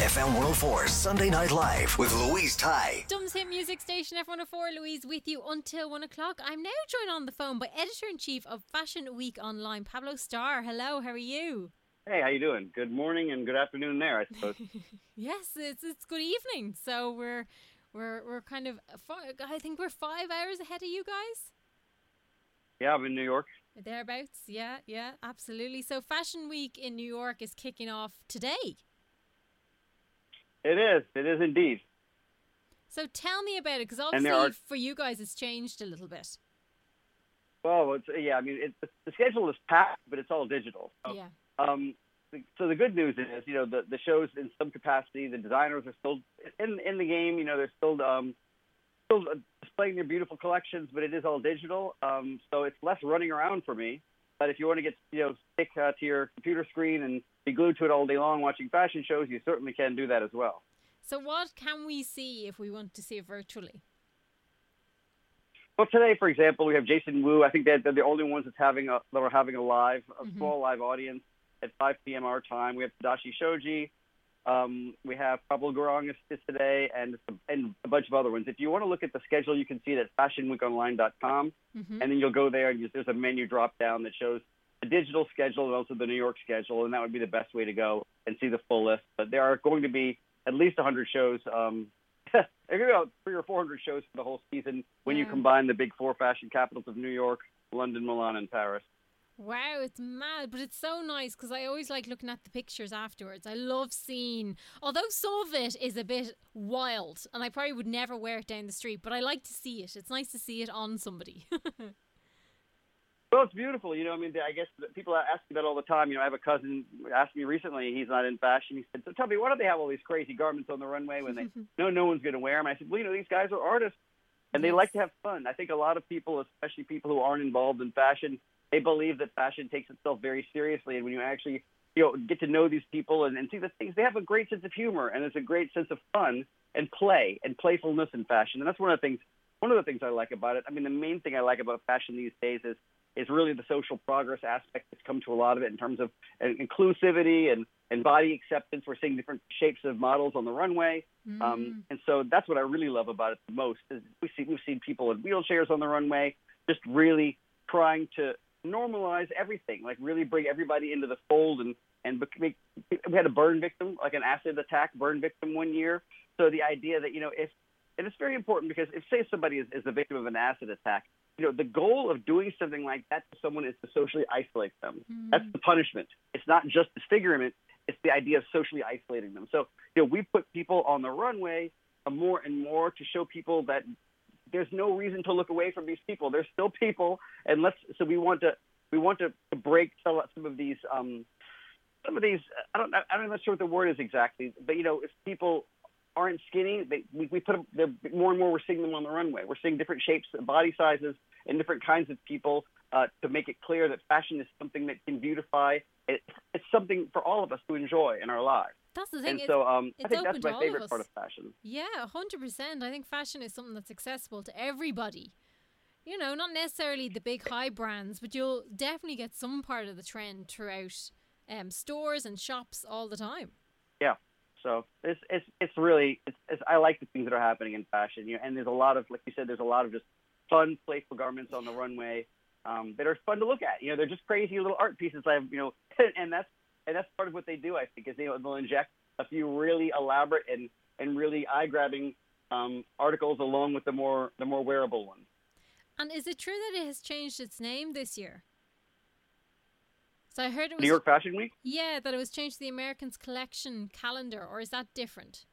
FM 104 Sunday Night Live with Louise Ty. Dublin's Hit Music Station F104, Louise with you until one o'clock. I'm now joined on the phone by editor in chief of Fashion Week Online, Pablo Starr. Hello, how are you? Hey, how you doing? Good morning and good afternoon there, I suppose. Yes, it's it's good evening. So we're we're we're kind of I think we're five hours ahead of you guys. yeah, I'm in New York. Thereabouts, yeah, yeah, absolutely. So Fashion Week in New York is kicking off today. It is. It is indeed. So tell me about it, because obviously are- for you guys it's changed a little bit. Well, it's, yeah, I mean, it, the schedule is packed, but it's all digital. So, Yeah. Um, so the good news is, you know, the, the shows in some capacity, the designers are still in in the game. You know, they're still um, still displaying their beautiful collections, but it is all digital. Um, so it's less running around for me. But if you want to get, you know, stick uh, to your computer screen and be glued to it all day long watching fashion shows, you certainly can do that as well. So what can we see if we want to see it virtually? Well, today, for example, we have Jason Wu. I think that they're the only ones that's having a that are having a live, a small live audience at 5 p.m. our time. We have Tadashi Shoji. Um, we have Pablo is today, and and a bunch of other ones. If you want to look at the schedule, you can see it at FashionWeekOnline.com, and then you'll go there and you, there's a menu drop down that shows the digital schedule and also the New York schedule, and that would be the best way to go and see the full list. But there are going to be at least 100 shows. Um, there could be about three or 400 shows for the whole season when you combine the big four fashion capitals of New York, London, Milan, and Paris. Wow, it's mad, but it's so nice because I always like looking at the pictures afterwards. I love seeing, although some of it is a bit wild, and I probably would never wear it down the street, but I like to see it. It's nice to see it on somebody. Well, it's beautiful. You know, I mean, I guess people ask me that all the time. You know, I have a cousin asked me recently. He's not in fashion. He said, "So tell me, why do they have all these crazy garments on the runway when they know no one's going to wear them?" I said, "Well, you know, these guys are artists, and they Yes. like to have fun. I think a lot of people, especially people who aren't involved in fashion, they believe that fashion takes itself very seriously. And when you actually, you know, get to know these people and, and see the things, they have a great sense of humor and there's a great sense of fun and play and playfulness in fashion. And that's one of the things. One of the things I like about it. I mean, the main thing I like about fashion these days is is really the social progress aspect that's come to a lot of it in terms of uh, inclusivity and, and body acceptance. We're seeing different shapes of models on the runway. Um, and so that's what I really love about it the most is we see, we've seen people in wheelchairs on the runway just really trying to normalize everything, like really bring everybody into the fold and, and make, we had a burn victim, like an acid attack burn victim one year. So the idea that, you know, if, and it's very important because if say somebody is, is the victim of an acid attack, you know, the goal of doing something like that to someone is to socially isolate them. That's the punishment. It's not just disfigurement. It's the idea of socially isolating them. So, you know, we put people on the runway uh, more and more to show people that there's no reason to look away from these people. They're still people, and let's. So we want to we want to, break some of these um, some of these. I don't I'm not sure what the word is exactly, but you know, if people aren't skinny, they, we, we put them. More and more. We're seeing them on the runway. We're seeing different shapes, body sizes, and different kinds of people uh, to make it clear that fashion is something that can beautify. Something for all of us to enjoy in our lives. That's the thing. And it's- so um, I think that's my favorite part of fashion. Yeah, hundred percent. I think fashion is something that's accessible to everybody. You know, not necessarily the big high brands, but you'll definitely get some part of the trend throughout um, stores and shops all the time. Yeah. So it's it's it's really it's, it's I like the things that are happening in fashion. You know, and there's a lot of like you said, there's a lot of just fun, playful garments on the runway um, that are fun to look at. You know, they're just crazy little art pieces. I have you know, and that's and that's part of what they do. I think is they they'll inject a few really elaborate and and really eye grabbing um, articles along with the more the more wearable ones. And is it true that it has changed its name this year? So I heard it was New York Fashion Week. Yeah, that it was changed to the Americans Collection calendar, or is that different?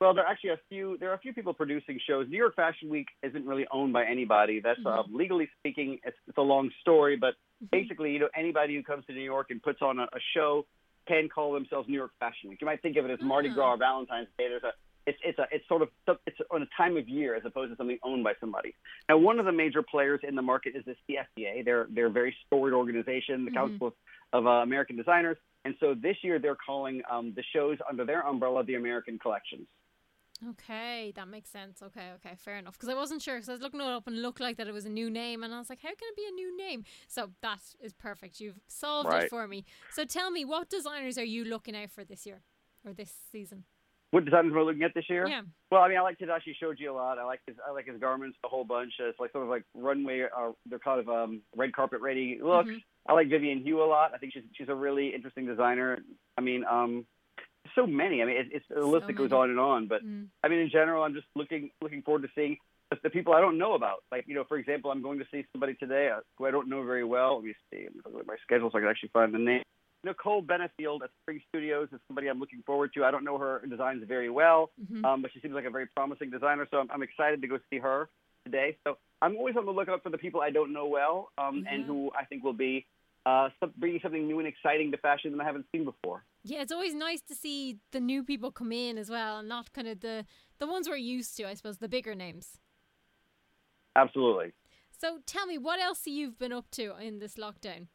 Well, there are actually a few. There are a few people producing shows. New York Fashion Week isn't really owned by anybody. That's uh, Mm-hmm. legally speaking, it's, it's a long story. But basically, you know, anybody who comes to New York and puts on a, a show can call themselves New York Fashion Week. You might think of it as Mardi Ah. Gras or Valentine's Day. There's a it's it's a it's sort of it's on a time of year as opposed to something owned by somebody. Now, one of the major players in the market is the CFDA. They're they're a very storied organization, the Council of, of uh, American Designers, and so this year they're calling um, the shows under their umbrella the American Collections. Okay, that makes sense. Okay, okay, fair enough. Because I wasn't sure, because I was looking it up and it looked like that it was a new name, and I was like, how can it be a new name? So that is perfect. You've solved it for me. So tell me, what designers are you looking out for this year or this season? What designers we're looking at this year? Yeah. Well, I mean, I like Tadashi Shoji a lot. I like his I like his garments a whole bunch. It's like sort of like runway. Uh, they're kind of um, red carpet ready looks. I like Vivienne Hu a lot. I think she's she's a really interesting designer. I mean, um, so many. I mean, it, it's the list that goes many. on and on. But Mm. I mean, in general, I'm just looking looking forward to seeing the, the people I don't know about. Like, you know, for example, I'm going to see somebody today uh, who I don't know very well. Let me see. Let me look at my schedule so I can actually find the name. Nicole Benefield at Spring Studios is somebody I'm looking forward to. I don't know her designs very well, um, but she seems like a very promising designer. So I'm, I'm excited to go see her today. So I'm always on the lookout for the people I don't know well um, and who I think will be uh, some, bringing something new and exciting to fashion that I haven't seen before. Yeah, it's always nice to see the new people come in as well, and not kind of the the ones we're used to, I suppose, the bigger names. Absolutely. So tell me, what else you've been up to in this lockdown?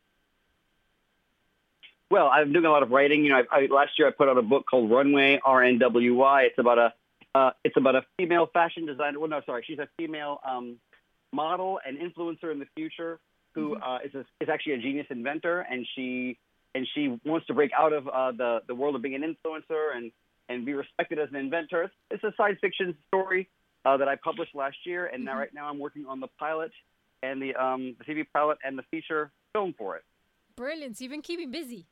Well, I'm doing a lot of writing. You know, I, I, last year I put out a book called Runway RNWY. It's about a uh, it's about a female fashion designer. Well, no, sorry, she's a female um, model and influencer in the future who uh, is a, is actually a genius inventor, and she and she wants to break out of uh, the the world of being an influencer and and be respected as an inventor. It's, a science fiction story uh, that I published last year, and now right now I'm working on the pilot and the um, the TV pilot and the feature film for it. Brilliant. So you've been keeping busy.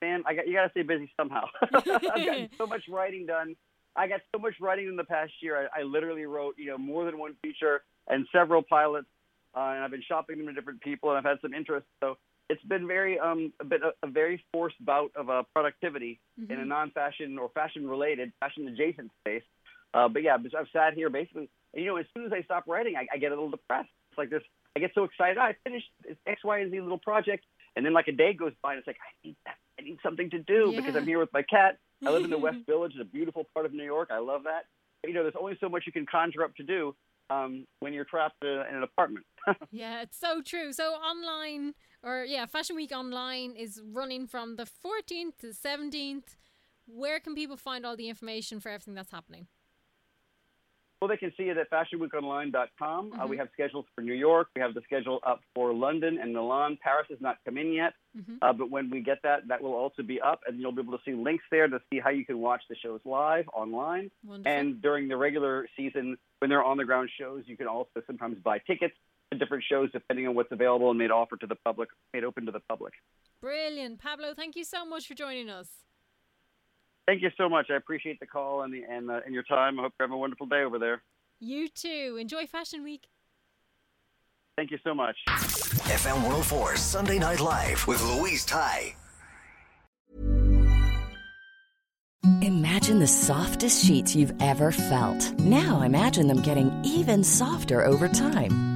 man, I got you got to stay busy somehow. I've gotten so much writing done. I got so much writing in the past year. I, I literally wrote, you know, more than one feature and several pilots, uh, and I've been shopping them to different people, and I've had some interest. So it's been very, um, a bit, a, a very forced bout of uh, productivity in a non-fashion or fashion-related, fashion-adjacent space. Uh, but yeah, I've sat here basically. You know, as soon as I stop writing, I, I get a little depressed. It's like this. I get so excited. I finished this X, Y, and Z little project, and then like a day goes by, and it's like I need that. I need something to do because I'm here with my cat. I live in the West Village, it's a beautiful part of New York. I love that. But, you know, there's only so much you can conjure up to do um, when you're trapped uh, in an apartment. Yeah, it's so true. So online or yeah, Fashion Week online is running from the 14th to the 17th. Where can people find all the information for everything that's happening? Well, they can see it at fashionweekonline.com. Uh, we Mm-hmm. have schedules for New York. We have the schedule up for London and Milan. Paris has not come in yet, Mm-hmm. uh, but when we get that, that will also be up, and you'll be able to see links there to see how you can watch the shows live online. Wonderful. And during the regular season, when they're on the ground shows, you can also sometimes buy tickets to different shows depending on what's available and made offer to the public, made open to the public. Brilliant. Pablo, thank you so much for joining us. Thank you so much. I appreciate the call and the and, uh, and your time. I hope you have a wonderful day over there. You too. Enjoy Fashion Week. Thank you so much. FM104 Sunday Night Live with Louise Ty. Imagine the softest sheets you've ever felt. Now imagine them getting even softer over time.